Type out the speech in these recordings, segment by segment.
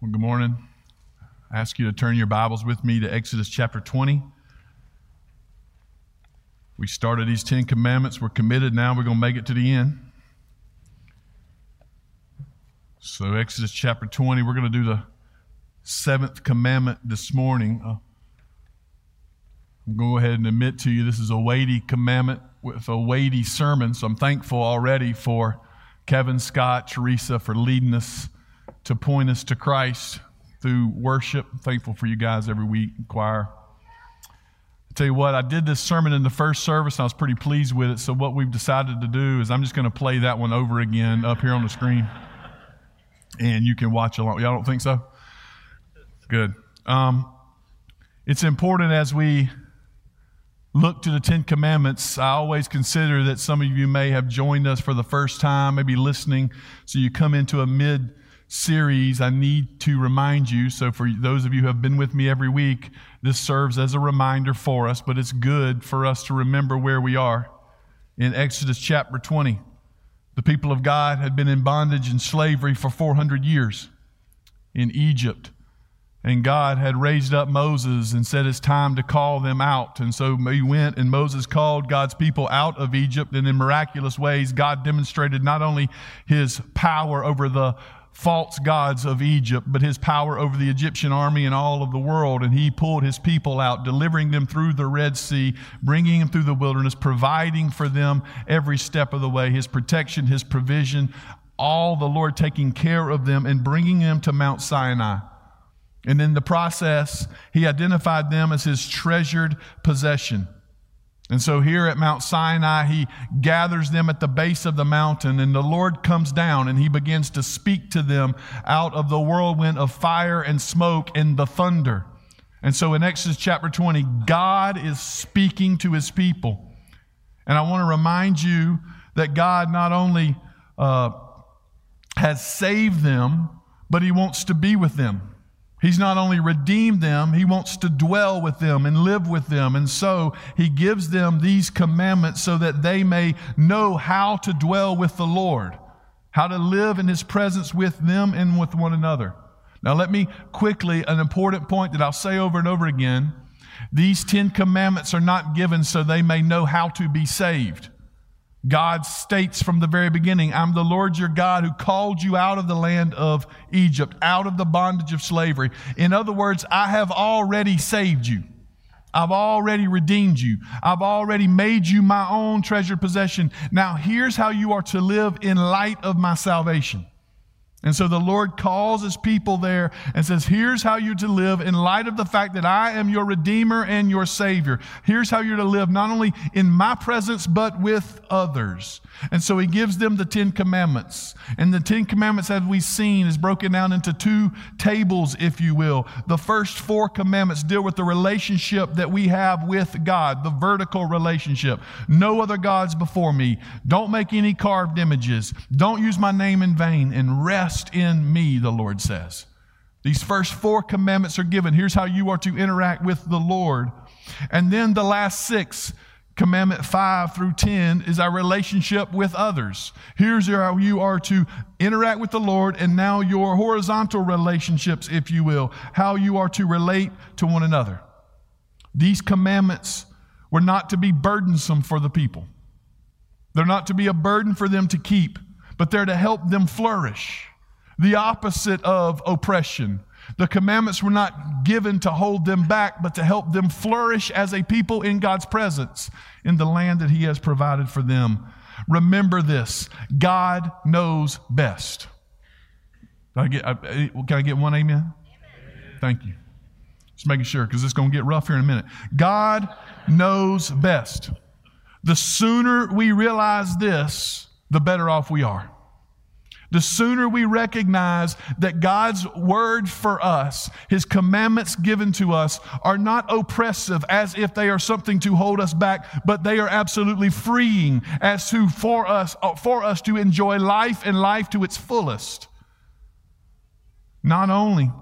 Well, good morning. I ask you to turn your Bibles with me to Exodus chapter 20. We started these Ten Commandments. We're committed now. We're going to make it to the end. So, Exodus chapter 20, we're going to do the seventh commandment this morning. Uh, I'm going to go ahead and admit to you this is a weighty commandment with a weighty sermon. So, I'm thankful already for Kevin, Scott, Teresa for leading us to point us to Christ through worship. I'm thankful for you guys every week, choir. I tell you what, I did this sermon in the first service and I was pretty pleased with it. So, what we've decided to do is I'm just going to play that one over again up here on the screen. And you can watch along. Y'all don't think so? Good. Um, it's important as we look to the Ten Commandments. I always consider that some of you may have joined us for the first time, maybe listening. So, you come into a mid series, I need to remind you. So, for those of you who have been with me every week, this serves as a reminder for us, but it's good for us to remember where we are. In Exodus chapter 20, the people of God had been in bondage and slavery for 400 years in Egypt. And God had raised up Moses and said it's time to call them out. And so he went and Moses called God's people out of Egypt. And in miraculous ways, God demonstrated not only his power over the false gods of Egypt, but his power over the Egyptian army and all of the world. And he pulled his people out, delivering them through the Red Sea, bringing them through the wilderness, providing for them every step of the way, his protection, his provision, all the Lord taking care of them and bringing them to Mount Sinai. And in the process, he identified them as his treasured possession. And so here at Mount Sinai, he gathers them at the base of the mountain, and the Lord comes down and he begins to speak to them out of the whirlwind of fire and smoke and the thunder. And so in Exodus chapter 20, God is speaking to his people. And I want to remind you that God not only uh, has saved them, but he wants to be with them. He's not only redeemed them, he wants to dwell with them and live with them. And so he gives them these commandments so that they may know how to dwell with the Lord, how to live in his presence with them and with one another. Now, let me quickly, an important point that I'll say over and over again. These Ten Commandments are not given so they may know how to be saved. God states from the very beginning, I'm the Lord your God who called you out of the land of Egypt, out of the bondage of slavery. In other words, I have already saved you. I've already redeemed you. I've already made you my own treasured possession. Now, here's how you are to live in light of my salvation. And so the Lord calls his people there and says, Here's how you're to live in light of the fact that I am your Redeemer and your Savior. Here's how you're to live, not only in my presence, but with others. And so he gives them the Ten Commandments. And the Ten Commandments, as we've seen, is broken down into two tables, if you will. The first four commandments deal with the relationship that we have with God, the vertical relationship. No other gods before me. Don't make any carved images. Don't use my name in vain. And rest in me, the Lord says. These first four commandments are given. Here's how you are to interact with the Lord. And then the last six Commandment 5 through 10 is our relationship with others. Here's how you are to interact with the Lord, and now your horizontal relationships, if you will, how you are to relate to one another. These commandments were not to be burdensome for the people, they're not to be a burden for them to keep, but they're to help them flourish. The opposite of oppression the commandments were not given to hold them back, but to help them flourish as a people in God's presence in the land that He has provided for them. Remember this God knows best. Can I get, uh, can I get one amen? amen? Thank you. Just making sure because it's going to get rough here in a minute. God knows best. The sooner we realize this, the better off we are. The sooner we recognize that God's word for us, His commandments given to us, are not oppressive as if they are something to hold us back, but they are absolutely freeing as to for us, uh, for us to enjoy life and life to its fullest. Not only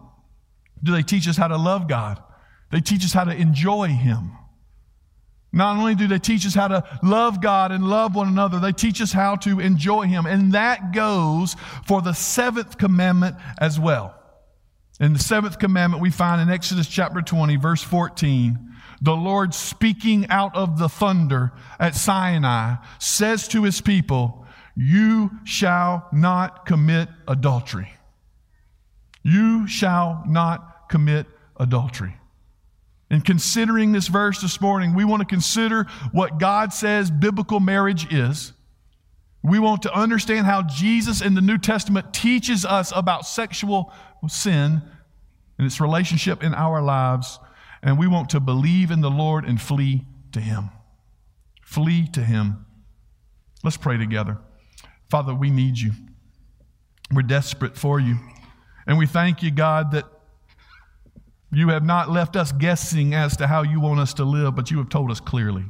do they teach us how to love God, they teach us how to enjoy Him. Not only do they teach us how to love God and love one another, they teach us how to enjoy Him. And that goes for the seventh commandment as well. In the seventh commandment, we find in Exodus chapter 20, verse 14, the Lord speaking out of the thunder at Sinai says to his people, You shall not commit adultery. You shall not commit adultery. In considering this verse this morning, we want to consider what God says biblical marriage is. We want to understand how Jesus in the New Testament teaches us about sexual sin and its relationship in our lives. And we want to believe in the Lord and flee to Him. Flee to Him. Let's pray together. Father, we need you. We're desperate for you. And we thank you, God, that you have not left us guessing as to how you want us to live, but you have told us clearly.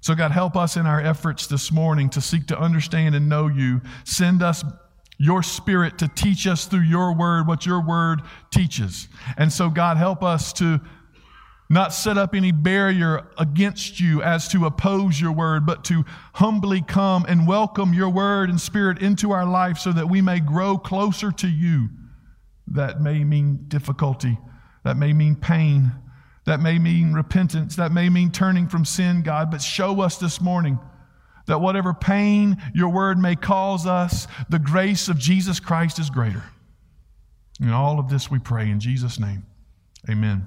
So, God, help us in our efforts this morning to seek to understand and know you. Send us your spirit to teach us through your word what your word teaches. And so, God, help us to not set up any barrier against you as to oppose your word, but to humbly come and welcome your word and spirit into our life so that we may grow closer to you. That may mean difficulty, that may mean pain, that may mean repentance. That may mean turning from sin, God. But show us this morning that whatever pain your word may cause us, the grace of Jesus Christ is greater. In all of this we pray in Jesus' name. Amen.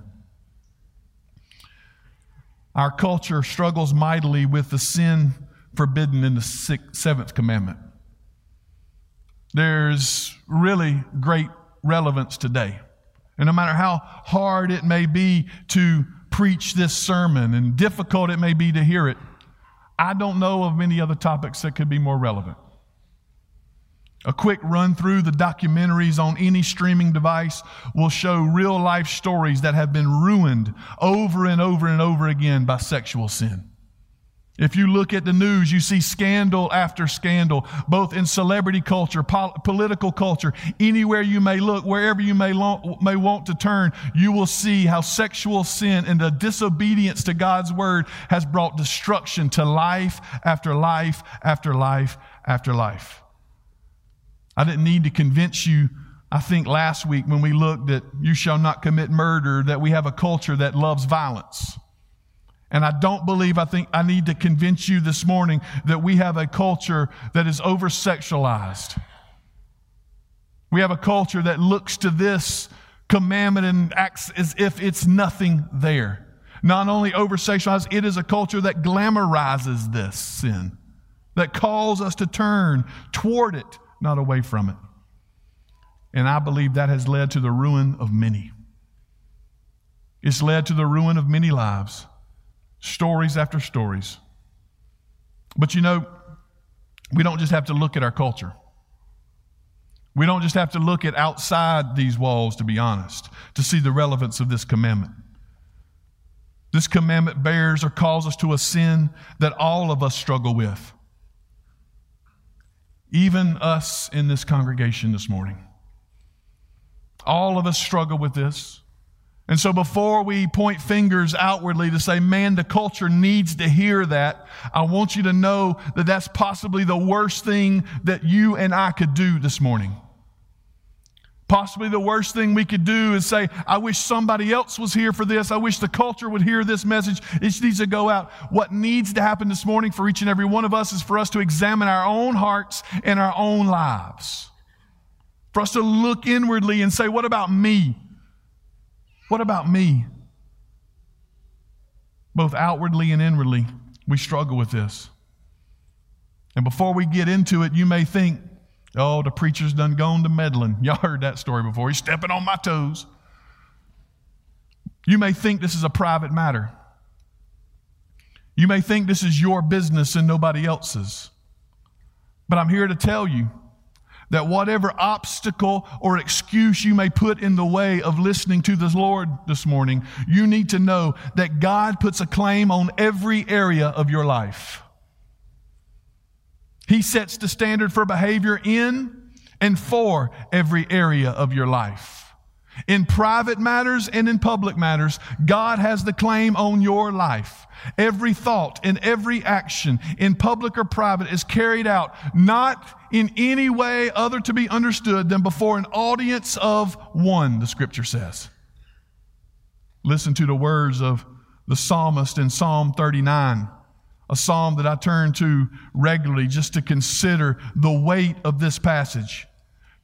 Our culture struggles mightily with the sin forbidden in the sixth, seventh commandment. There's really great relevance today. And no matter how hard it may be to preach this sermon and difficult it may be to hear it, I don't know of many other topics that could be more relevant. A quick run through the documentaries on any streaming device will show real life stories that have been ruined over and over and over again by sexual sin. If you look at the news, you see scandal after scandal, both in celebrity culture, pol- political culture, anywhere you may look, wherever you may, may want to turn, you will see how sexual sin and the disobedience to God's word has brought destruction to life after life after life after life. I didn't need to convince you, I think last week when we looked at you shall not commit murder, that we have a culture that loves violence. And I don't believe, I think I need to convince you this morning that we have a culture that is over sexualized. We have a culture that looks to this commandment and acts as if it's nothing there. Not only over sexualized, it is a culture that glamorizes this sin, that calls us to turn toward it, not away from it. And I believe that has led to the ruin of many. It's led to the ruin of many lives stories after stories. But you know, we don't just have to look at our culture. We don't just have to look at outside these walls, to be honest, to see the relevance of this commandment. This commandment bears or calls us to a sin that all of us struggle with, even us in this congregation this morning. All of us struggle with this. And so before we point fingers outwardly to say, man, the culture needs to hear that, I want you to know that that's possibly the worst thing that you and I could do this morning. Possibly the worst thing we could do is say, I wish somebody else was here for this. I wish the culture would hear this message. It needs to go out. What needs to happen this morning for each and every one of us is for us to examine our own hearts and our own lives. For us to look inwardly and say, what about me? What about me? Both outwardly and inwardly, we struggle with this. And before we get into it, you may think, oh, the preacher's done gone to meddling. Y'all heard that story before. He's stepping on my toes. You may think this is a private matter. You may think this is your business and nobody else's. But I'm here to tell you that whatever obstacle or excuse you may put in the way of listening to the Lord this morning, you need to know that God puts a claim on every area of your life. He sets the standard for behavior in and for every area of your life. In private matters and in public matters, God has the claim on your life. Every thought and every action, in public or private, is carried out not in any way other to be understood than before an audience of one, the scripture says. Listen to the words of the psalmist in Psalm 39, a psalm that I turn to regularly just to consider the weight of this passage,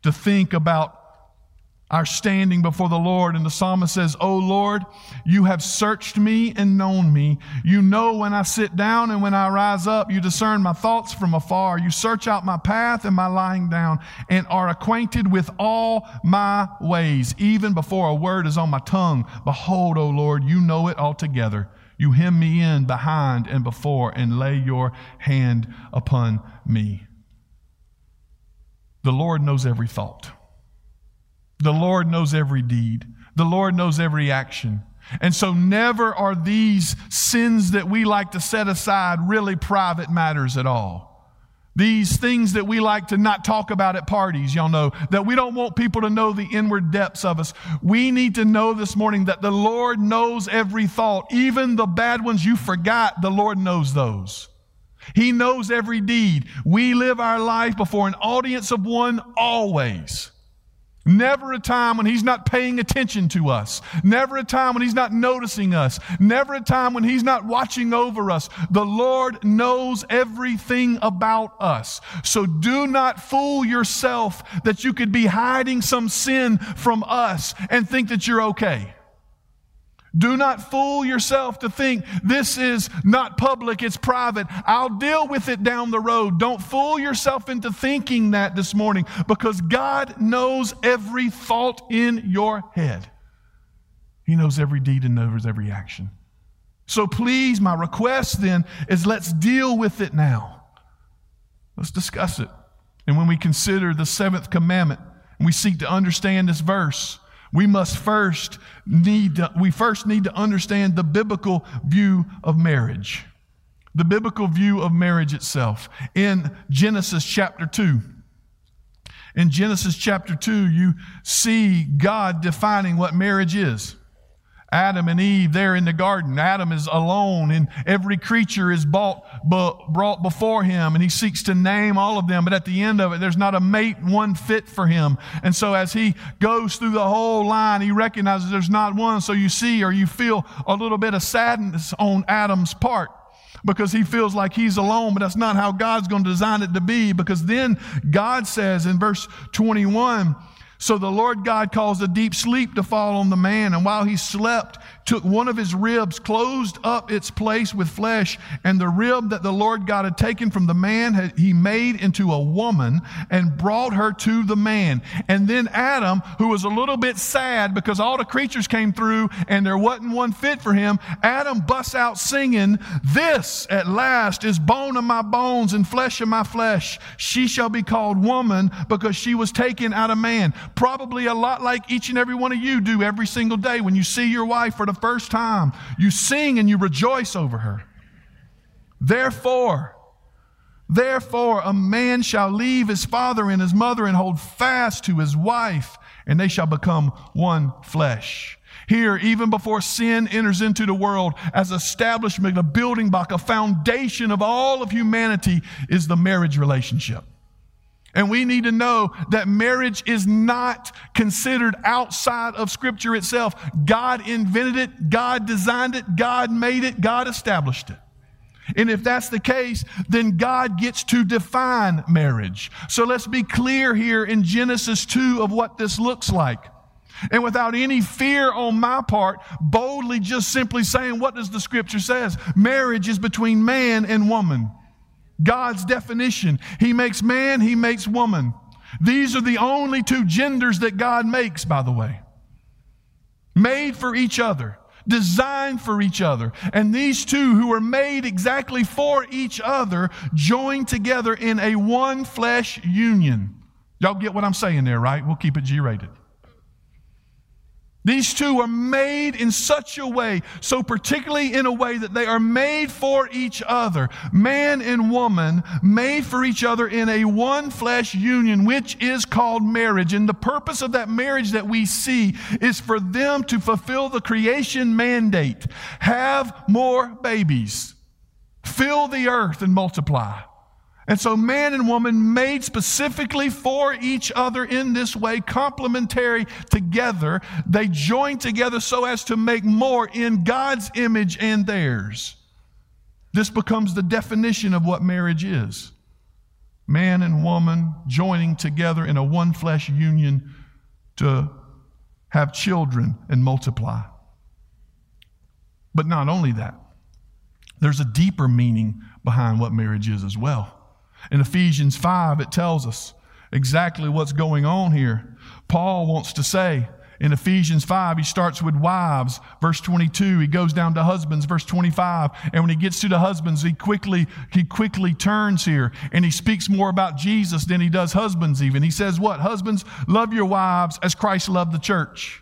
to think about our standing before the Lord. And the psalmist says, O Lord, you have searched me and known me. You know when I sit down and when I rise up. You discern my thoughts from afar. You search out my path and my lying down and are acquainted with all my ways. Even before a word is on my tongue, behold, O Lord, you know it altogether. You hem me in behind and before and lay your hand upon me. The Lord knows every thought. The Lord knows every deed. The Lord knows every action. And so, never are these sins that we like to set aside really private matters at all. These things that we like to not talk about at parties, y'all know, that we don't want people to know the inward depths of us. We need to know this morning that the Lord knows every thought, even the bad ones you forgot, the Lord knows those. He knows every deed. We live our life before an audience of one always. Never a time when he's not paying attention to us. Never a time when he's not noticing us. Never a time when he's not watching over us. The Lord knows everything about us. So do not fool yourself that you could be hiding some sin from us and think that you're okay. Do not fool yourself to think this is not public, it's private. I'll deal with it down the road. Don't fool yourself into thinking that this morning because God knows every thought in your head. He knows every deed and knows every action. So please, my request then is let's deal with it now. Let's discuss it. And when we consider the seventh commandment and we seek to understand this verse, we must first need to, we first need to understand the biblical view of marriage. The biblical view of marriage itself. In Genesis chapter 2, in Genesis chapter 2, you see God defining what marriage is. Adam and Eve there in the garden. Adam is alone, and every creature is bought, brought before him, and he seeks to name all of them. But at the end of it, there's not a mate, one fit for him. And so as he goes through the whole line, he recognizes there's not one. So you see or you feel a little bit of sadness on Adam's part because he feels like he's alone, but that's not how God's going to design it to be. Because then God says in verse 21, so the Lord God caused a deep sleep to fall on the man, and while he slept, took one of his ribs, closed up its place with flesh, and the rib that the Lord God had taken from the man, he made into a woman and brought her to the man. And then Adam, who was a little bit sad because all the creatures came through and there wasn't one fit for him, Adam busts out singing, This at last is bone of my bones and flesh of my flesh. She shall be called woman because she was taken out of man. Probably a lot like each and every one of you do every single day when you see your wife for the first time. You sing and you rejoice over her. Therefore, therefore, a man shall leave his father and his mother and hold fast to his wife, and they shall become one flesh. Here, even before sin enters into the world, as establishment, a building block, a foundation of all of humanity is the marriage relationship. And we need to know that marriage is not considered outside of Scripture itself. God invented it, God designed it, God made it, God established it. And if that's the case, then God gets to define marriage. So let's be clear here in Genesis 2 of what this looks like. And without any fear on my part, boldly just simply saying, what does the scripture says? Marriage is between man and woman. God's definition. He makes man, he makes woman. These are the only two genders that God makes, by the way. Made for each other, designed for each other. And these two, who are made exactly for each other, join together in a one flesh union. Y'all get what I'm saying there, right? We'll keep it G rated. These two are made in such a way, so particularly in a way that they are made for each other. Man and woman made for each other in a one flesh union, which is called marriage. And the purpose of that marriage that we see is for them to fulfill the creation mandate. Have more babies. Fill the earth and multiply. And so, man and woman made specifically for each other in this way, complementary together, they join together so as to make more in God's image and theirs. This becomes the definition of what marriage is man and woman joining together in a one flesh union to have children and multiply. But not only that, there's a deeper meaning behind what marriage is as well. In Ephesians 5, it tells us exactly what's going on here. Paul wants to say in Ephesians 5, he starts with wives, verse 22. He goes down to husbands, verse 25. And when he gets to the husbands, he quickly, he quickly turns here and he speaks more about Jesus than he does husbands even. He says, What? Husbands, love your wives as Christ loved the church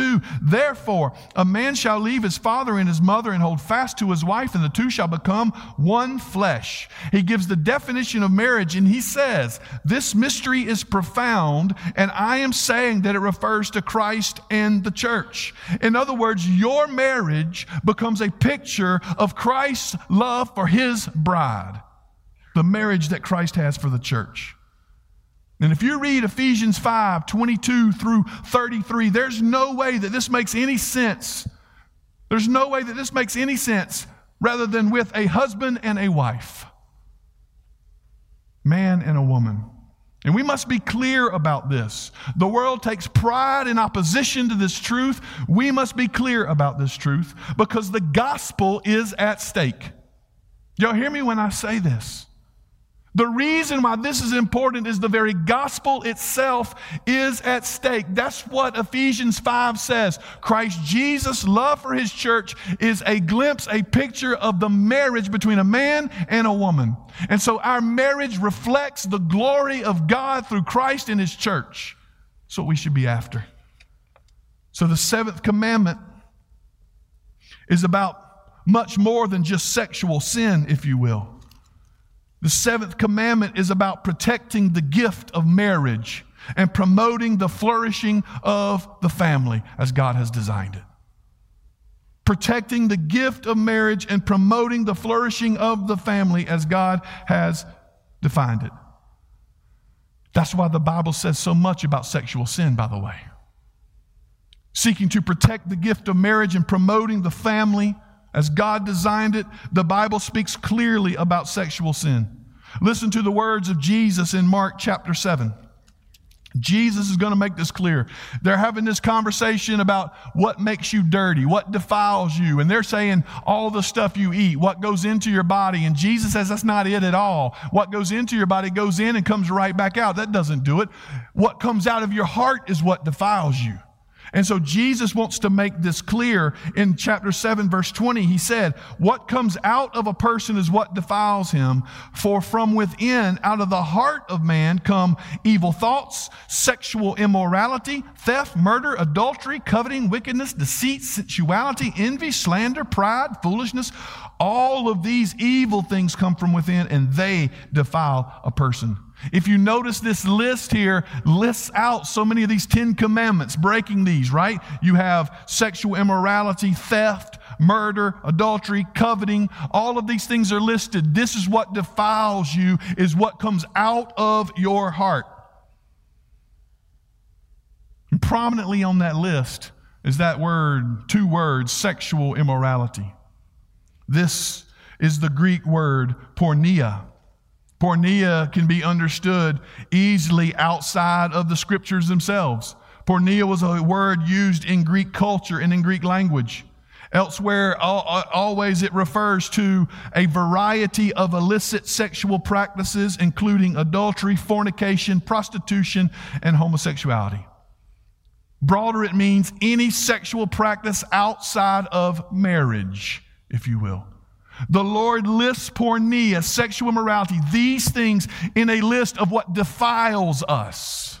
2 Therefore, a man shall leave his father and his mother and hold fast to his wife, and the two shall become one flesh. He gives the definition of marriage, and he says, This mystery is profound, and I am saying that it refers to Christ and the church. In other words, your marriage becomes a picture of Christ's love for his bride, the marriage that Christ has for the church. And if you read Ephesians 5 22 through 33, there's no way that this makes any sense. There's no way that this makes any sense rather than with a husband and a wife, man and a woman. And we must be clear about this. The world takes pride in opposition to this truth. We must be clear about this truth because the gospel is at stake. Y'all hear me when I say this? The reason why this is important is the very gospel itself is at stake. That's what Ephesians 5 says. Christ Jesus' love for his church is a glimpse, a picture of the marriage between a man and a woman. And so our marriage reflects the glory of God through Christ and his church. That's what we should be after. So the seventh commandment is about much more than just sexual sin, if you will. The seventh commandment is about protecting the gift of marriage and promoting the flourishing of the family as God has designed it. Protecting the gift of marriage and promoting the flourishing of the family as God has defined it. That's why the Bible says so much about sexual sin, by the way. Seeking to protect the gift of marriage and promoting the family as God designed it, the Bible speaks clearly about sexual sin. Listen to the words of Jesus in Mark chapter 7. Jesus is going to make this clear. They're having this conversation about what makes you dirty, what defiles you, and they're saying all the stuff you eat, what goes into your body. And Jesus says that's not it at all. What goes into your body goes in and comes right back out. That doesn't do it. What comes out of your heart is what defiles you. And so Jesus wants to make this clear in chapter 7, verse 20. He said, What comes out of a person is what defiles him. For from within, out of the heart of man, come evil thoughts, sexual immorality, theft, murder, adultery, coveting, wickedness, deceit, sensuality, envy, slander, pride, foolishness. All of these evil things come from within and they defile a person. If you notice this list here lists out so many of these 10 commandments, breaking these, right? You have sexual immorality, theft, murder, adultery, coveting. All of these things are listed. This is what defiles you, is what comes out of your heart. And prominently on that list is that word, two words, sexual immorality. This is the Greek word porneia. Porneia can be understood easily outside of the scriptures themselves. Porneia was a word used in Greek culture and in Greek language. Elsewhere, always it refers to a variety of illicit sexual practices, including adultery, fornication, prostitution, and homosexuality. Broader, it means any sexual practice outside of marriage, if you will. The Lord lists porneia, sexual immorality, these things in a list of what defiles us,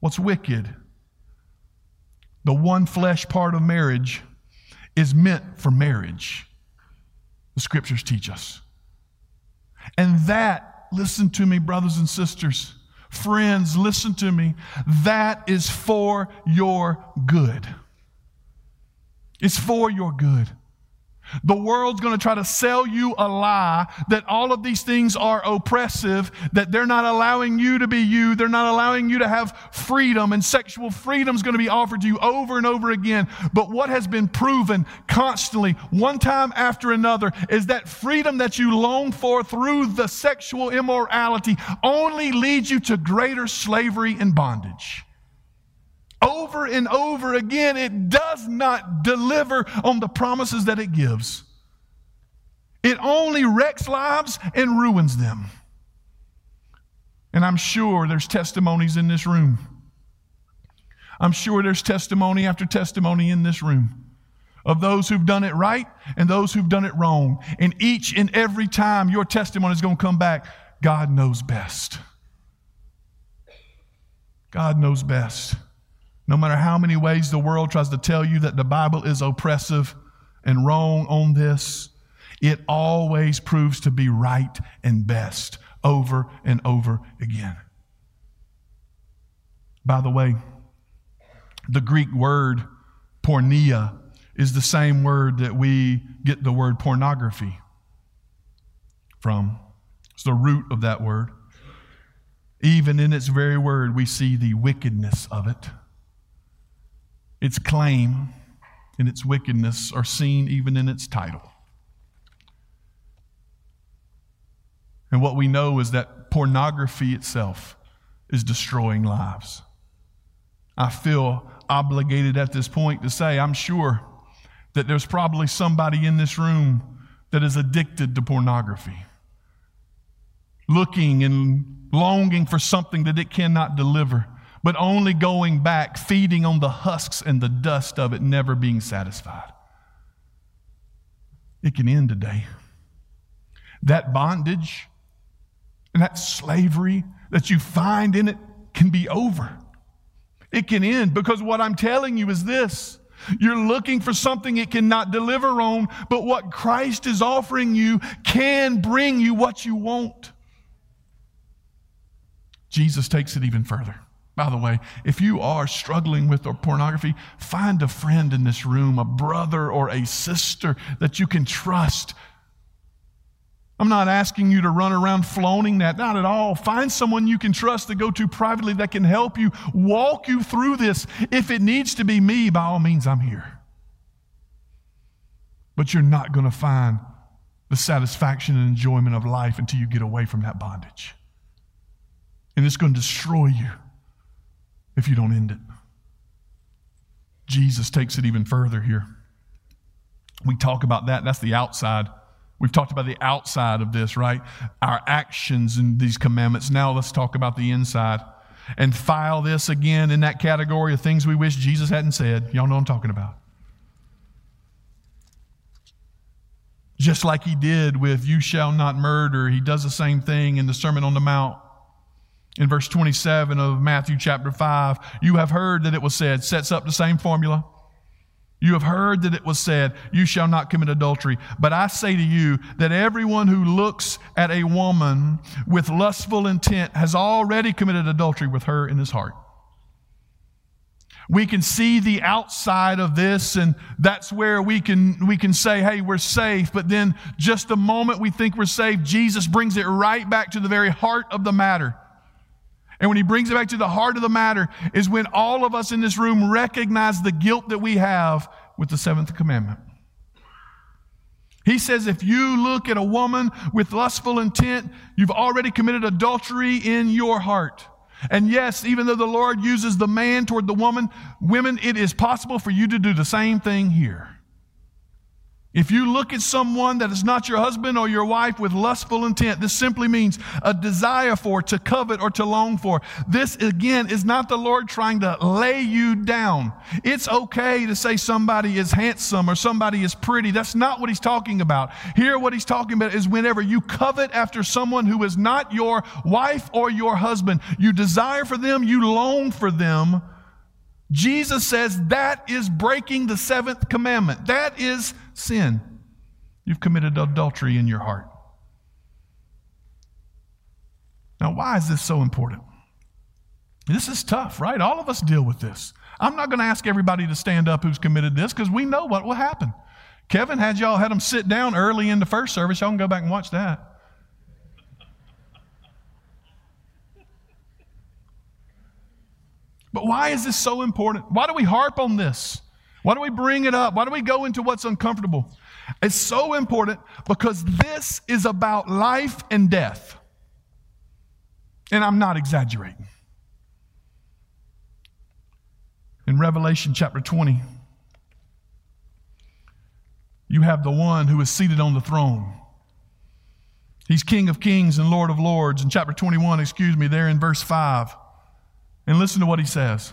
what's wicked. The one flesh part of marriage is meant for marriage. The scriptures teach us. And that, listen to me, brothers and sisters, friends, listen to me, that is for your good. It's for your good. The world's going to try to sell you a lie that all of these things are oppressive, that they're not allowing you to be you, they're not allowing you to have freedom, and sexual freedom is going to be offered to you over and over again. But what has been proven constantly, one time after another, is that freedom that you long for through the sexual immorality only leads you to greater slavery and bondage over and over again, it does not deliver on the promises that it gives. It only wrecks lives and ruins them. And I'm sure there's testimonies in this room. I'm sure there's testimony after testimony in this room of those who've done it right and those who've done it wrong. And each and every time your testimony is going to come back, God knows best. God knows best. No matter how many ways the world tries to tell you that the Bible is oppressive and wrong on this, it always proves to be right and best over and over again. By the way, the Greek word porneia is the same word that we get the word pornography from. It's the root of that word. Even in its very word, we see the wickedness of it. Its claim and its wickedness are seen even in its title. And what we know is that pornography itself is destroying lives. I feel obligated at this point to say I'm sure that there's probably somebody in this room that is addicted to pornography, looking and longing for something that it cannot deliver but only going back, feeding on the husks and the dust of it, never being satisfied. It can end today. That bondage and that slavery that you find in it can be over. It can end because what I'm telling you is this. You're looking for something it cannot deliver on, but what Christ is offering you can bring you what you want. Jesus takes it even further. By the way, if you are struggling with pornography, find a friend in this room, a brother or a sister that you can trust. I'm not asking you to run around floating that, not at all. Find someone you can trust to go to privately that can help you walk you through this. If it needs to be me, by all means, I'm here. But you're not going to find the satisfaction and enjoyment of life until you get away from that bondage. And it's going to destroy you if you don't end it. Jesus takes it even further here. We talk about that, that's the outside. We've talked about the outside of this, right? Our actions and these commandments. Now let's talk about the inside and file this again in that category of things we wish Jesus hadn't said. Y'all know I'm talking about. Just like he did with you shall not murder, he does the same thing in the Sermon on the Mount in verse 27 of Matthew chapter 5, you have heard that it was said, sets up the same formula. You have heard that it was said, You shall not commit adultery. But I say to you that everyone who looks at a woman with lustful intent has already committed adultery with her in his heart. We can see the outside of this, and that's where we can, we can say, Hey, we're safe. But then, just the moment we think we're safe, Jesus brings it right back to the very heart of the matter. And when he brings it back to the heart of the matter, is when all of us in this room recognize the guilt that we have with the seventh commandment. He says, if you look at a woman with lustful intent, you've already committed adultery in your heart. And yes, even though the Lord uses the man toward the woman, women, it is possible for you to do the same thing here. If you look at someone that is not your husband or your wife with lustful intent, this simply means a desire for, to covet, or to long for. This, again, is not the Lord trying to lay you down. It's okay to say somebody is handsome or somebody is pretty. That's not what he's talking about. Here, what he's talking about is whenever you covet after someone who is not your wife or your husband, you desire for them, you long for them. Jesus says that is breaking the seventh commandment. That is sin. You've committed adultery in your heart. Now, why is this so important? This is tough, right? All of us deal with this. I'm not going to ask everybody to stand up who's committed this because we know what will happen. Kevin had y'all had them sit down early in the first service. Y'all can go back and watch that. But why is this so important? Why do we harp on this? Why do we bring it up? Why do we go into what's uncomfortable? It's so important because this is about life and death. And I'm not exaggerating. In Revelation chapter 20, you have the one who is seated on the throne. He's King of kings and Lord of lords. In chapter 21, excuse me, there in verse 5. And listen to what he says.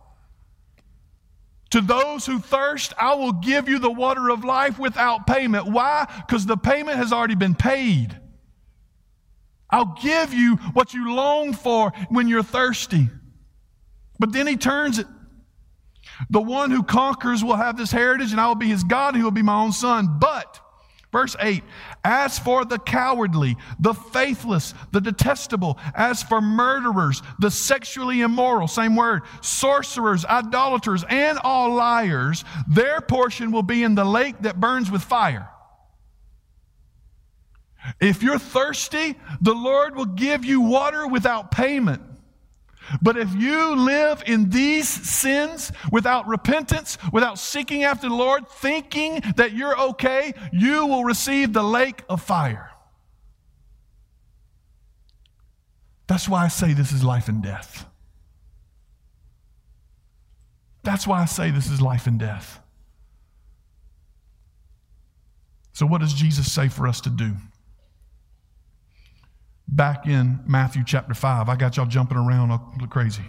To those who thirst, I will give you the water of life without payment. Why? Because the payment has already been paid. I'll give you what you long for when you're thirsty. But then he turns it. The one who conquers will have this heritage, and I will be his God, and he will be my own son. But Verse 8 As for the cowardly, the faithless, the detestable, as for murderers, the sexually immoral, same word, sorcerers, idolaters, and all liars, their portion will be in the lake that burns with fire. If you're thirsty, the Lord will give you water without payment. But if you live in these sins without repentance, without seeking after the Lord, thinking that you're okay, you will receive the lake of fire. That's why I say this is life and death. That's why I say this is life and death. So, what does Jesus say for us to do? Back in Matthew chapter 5. I got y'all jumping around crazy.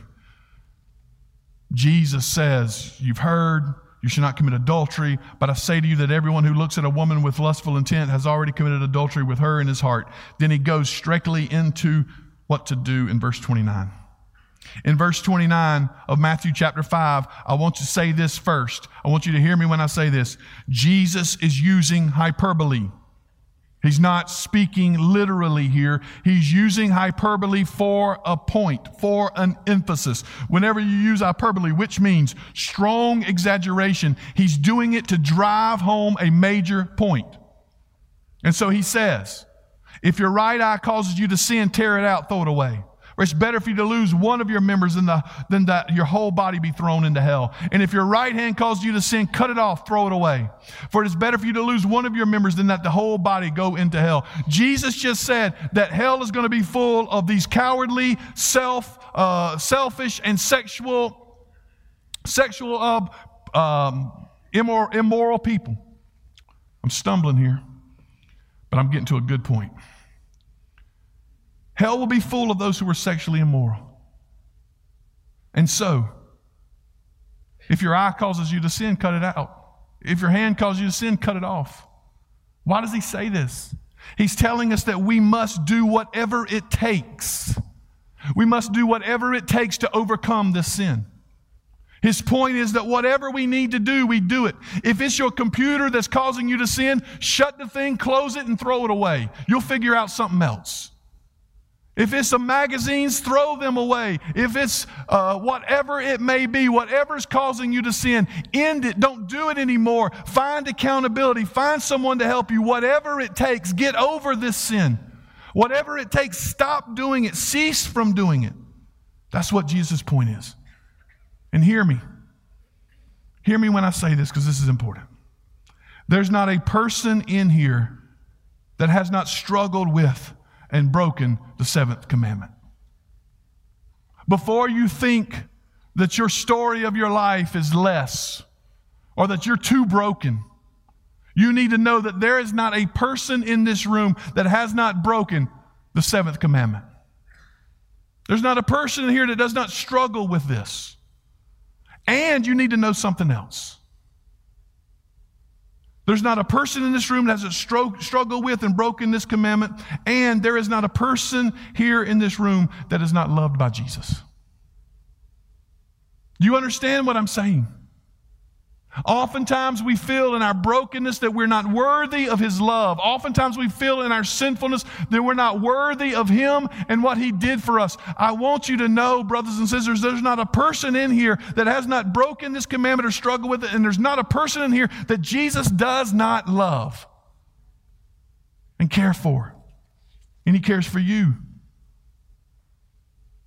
Jesus says, You've heard, you should not commit adultery, but I say to you that everyone who looks at a woman with lustful intent has already committed adultery with her in his heart. Then he goes strictly into what to do in verse 29. In verse 29 of Matthew chapter 5, I want to say this first. I want you to hear me when I say this. Jesus is using hyperbole. He's not speaking literally here. He's using hyperbole for a point, for an emphasis. Whenever you use hyperbole, which means strong exaggeration, he's doing it to drive home a major point. And so he says, if your right eye causes you to sin, tear it out, throw it away. It's better for you to lose one of your members than, the, than that your whole body be thrown into hell. And if your right hand causes you to sin, cut it off, throw it away. For it is better for you to lose one of your members than that the whole body go into hell. Jesus just said that hell is going to be full of these cowardly, self, uh, selfish, and sexual, sexual, uh, um, immoral, immoral people. I'm stumbling here, but I'm getting to a good point. Hell will be full of those who are sexually immoral. And so, if your eye causes you to sin, cut it out. If your hand causes you to sin, cut it off. Why does he say this? He's telling us that we must do whatever it takes. We must do whatever it takes to overcome this sin. His point is that whatever we need to do, we do it. If it's your computer that's causing you to sin, shut the thing, close it, and throw it away. You'll figure out something else. If it's some magazines, throw them away. If it's uh, whatever it may be, whatever's causing you to sin, end it. Don't do it anymore. Find accountability. Find someone to help you. Whatever it takes, get over this sin. Whatever it takes, stop doing it. Cease from doing it. That's what Jesus' point is. And hear me. Hear me when I say this because this is important. There's not a person in here that has not struggled with and broken the seventh commandment. Before you think that your story of your life is less or that you're too broken, you need to know that there is not a person in this room that has not broken the seventh commandment. There's not a person here that does not struggle with this. And you need to know something else. There's not a person in this room that has a struggle with and broken this commandment, and there is not a person here in this room that is not loved by Jesus. Do you understand what I'm saying? Oftentimes we feel in our brokenness that we're not worthy of His love. Oftentimes we feel in our sinfulness that we're not worthy of Him and what He did for us. I want you to know, brothers and sisters, there's not a person in here that has not broken this commandment or struggled with it, and there's not a person in here that Jesus does not love and care for. And He cares for you.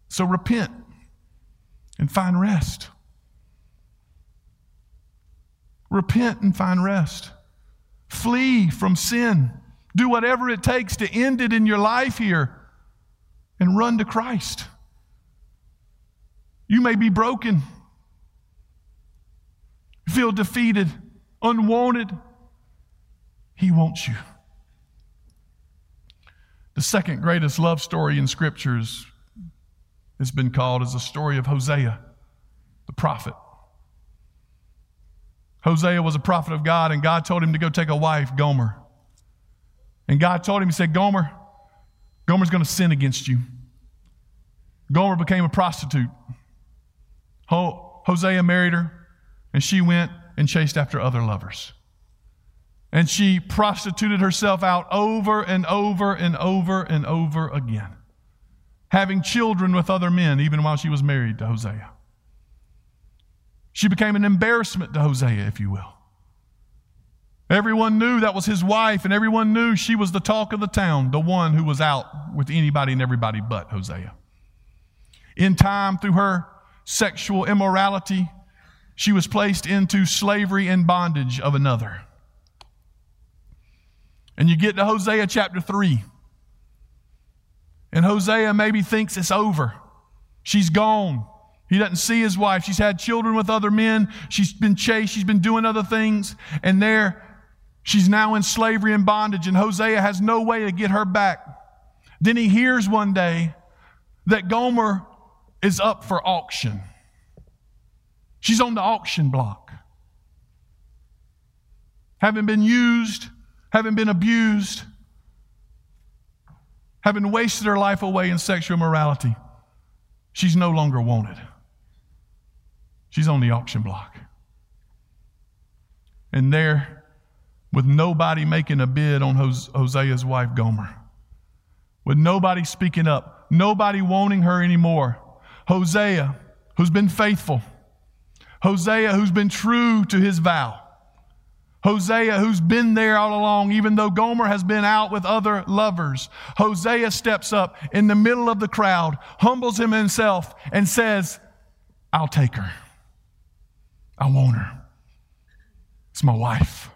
So repent and find rest. Repent and find rest. Flee from sin. Do whatever it takes to end it in your life here and run to Christ. You may be broken, feel defeated, unwanted. He wants you. The second greatest love story in scriptures has been called as the story of Hosea, the prophet. Hosea was a prophet of God, and God told him to go take a wife, Gomer. And God told him, He said, Gomer, Gomer's going to sin against you. Gomer became a prostitute. Hosea married her, and she went and chased after other lovers. And she prostituted herself out over and over and over and over again, having children with other men, even while she was married to Hosea. She became an embarrassment to Hosea, if you will. Everyone knew that was his wife, and everyone knew she was the talk of the town, the one who was out with anybody and everybody but Hosea. In time, through her sexual immorality, she was placed into slavery and bondage of another. And you get to Hosea chapter 3. And Hosea maybe thinks it's over. She's gone. He doesn't see his wife. She's had children with other men. She's been chased. She's been doing other things. And there, she's now in slavery and bondage, and Hosea has no way to get her back. Then he hears one day that Gomer is up for auction. She's on the auction block. Having been used, having been abused, having wasted her life away in sexual morality, she's no longer wanted. She's on the auction block. And there, with nobody making a bid on Hosea's wife, Gomer, with nobody speaking up, nobody wanting her anymore, Hosea, who's been faithful, Hosea, who's been true to his vow, Hosea, who's been there all along, even though Gomer has been out with other lovers. Hosea steps up in the middle of the crowd, humbles himself, and says, I'll take her. I want her. It's my wife.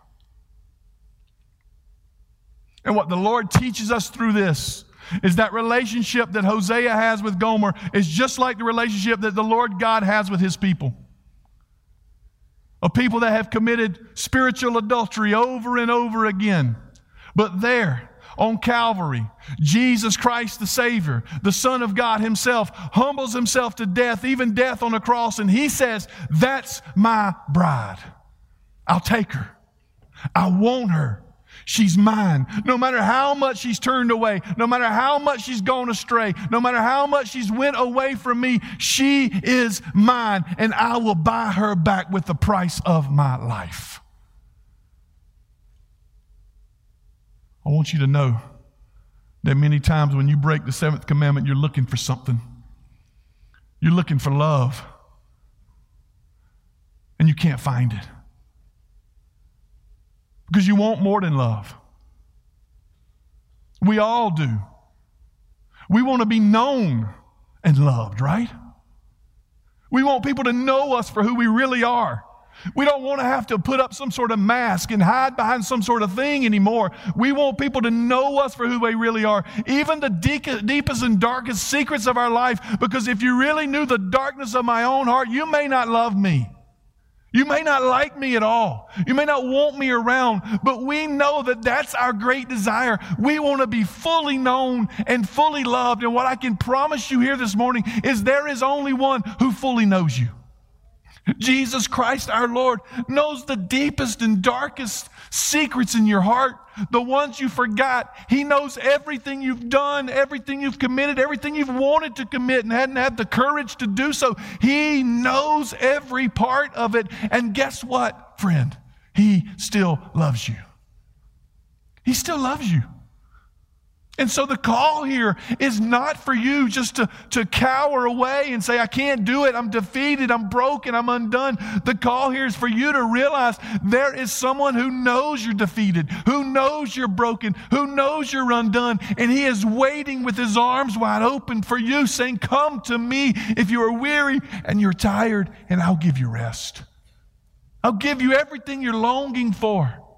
And what the Lord teaches us through this is that relationship that Hosea has with Gomer is just like the relationship that the Lord God has with his people. Of people that have committed spiritual adultery over and over again. But there, on Calvary. Jesus Christ, the Savior, the Son of God Himself, humbles Himself to death, even death on a cross, and He says, That's my bride. I'll take her. I want her. She's mine. No matter how much she's turned away, no matter how much she's gone astray, no matter how much she's went away from me, she is mine, and I will buy her back with the price of my life. I want you to know that many times when you break the seventh commandment, you're looking for something. You're looking for love, and you can't find it. Because you want more than love. We all do. We want to be known and loved, right? We want people to know us for who we really are. We don't want to have to put up some sort of mask and hide behind some sort of thing anymore. We want people to know us for who we really are, even the deepest and darkest secrets of our life. Because if you really knew the darkness of my own heart, you may not love me. You may not like me at all. You may not want me around, but we know that that's our great desire. We want to be fully known and fully loved. And what I can promise you here this morning is there is only one who fully knows you. Jesus Christ, our Lord, knows the deepest and darkest secrets in your heart, the ones you forgot. He knows everything you've done, everything you've committed, everything you've wanted to commit and hadn't had the courage to do so. He knows every part of it. And guess what, friend? He still loves you. He still loves you. And so the call here is not for you just to, to cower away and say, I can't do it. I'm defeated. I'm broken. I'm undone. The call here is for you to realize there is someone who knows you're defeated, who knows you're broken, who knows you're undone. And he is waiting with his arms wide open for you, saying, Come to me if you are weary and you're tired, and I'll give you rest. I'll give you everything you're longing for.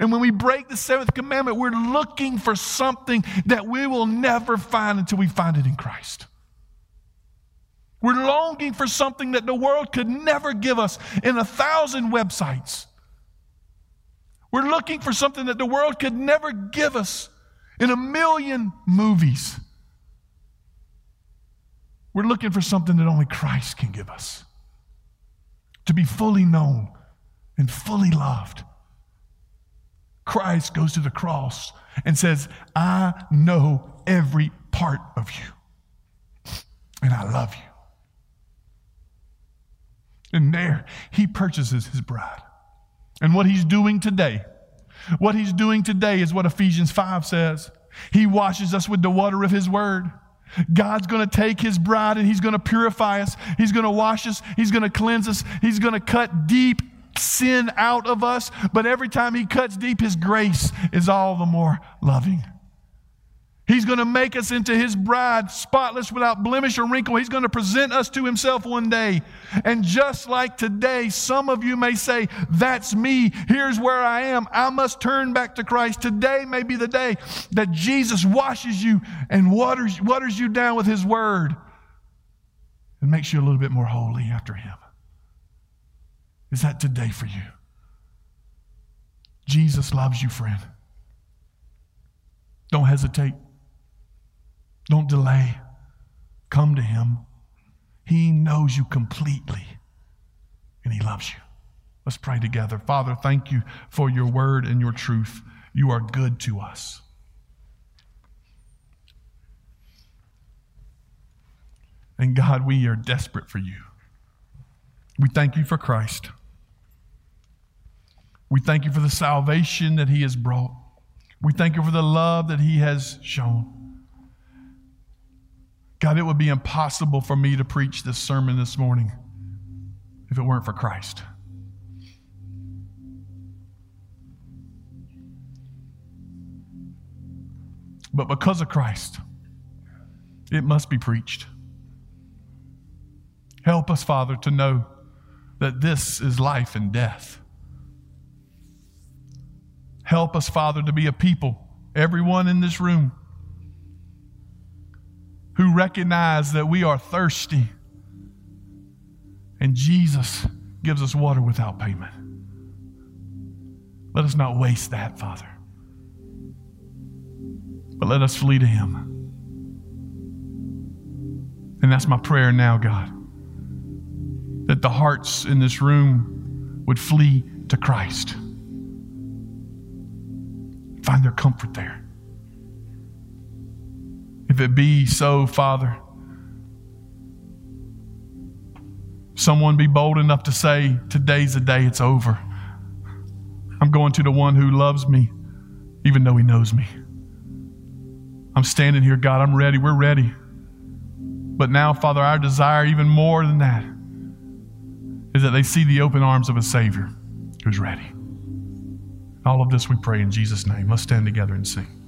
And when we break the seventh commandment, we're looking for something that we will never find until we find it in Christ. We're longing for something that the world could never give us in a thousand websites. We're looking for something that the world could never give us in a million movies. We're looking for something that only Christ can give us to be fully known and fully loved Christ goes to the cross and says, I know every part of you, and I love you. And there, he purchases his bride. And what he's doing today, what he's doing today is what Ephesians 5 says. He washes us with the water of his word. God's going to take his bride and he's going to purify us. He's going to wash us. He's going to cleanse us. He's going to cut deep sin out of us, but every time He cuts deep, His grace is all the more loving. He's going to make us into His bride, spotless, without blemish or wrinkle. He's going to present us to Himself one day. And just like today, some of you may say, That's me. Here's where I am. I must turn back to Christ. Today may be the day that Jesus washes you and waters, waters you down with His word and makes you a little bit more holy after Him. Is that today for you? Jesus loves you, friend. Don't hesitate. Don't delay. Come to Him. He knows you completely, and He loves you. Let's pray together. Father, thank you for your word and your truth. You are good to us. And God, we are desperate for you. We thank you for Christ. We thank you for the salvation that He has brought. We thank you for the love that He has shown. God, it would be impossible for me to preach this sermon this morning if it weren't for Christ. But because of Christ, it must be preached. Help us, Father, to know that this is life and death. Help us, Father, to be a people, everyone in this room, who recognize that we are thirsty and Jesus gives us water without payment. Let us not waste that, Father, but let us flee to Him. And that's my prayer now, God, that the hearts in this room would flee to Christ find their comfort there. If it be so, Father, someone be bold enough to say, Today's the day it's over. I'm going to the one who loves me, even though he knows me. I'm standing here, God. I'm ready. We're ready. But now, Father, our desire, even more than that, is that they see the open arms of a Savior who's ready. All of this we pray in Jesus' name. Let's stand together and sing.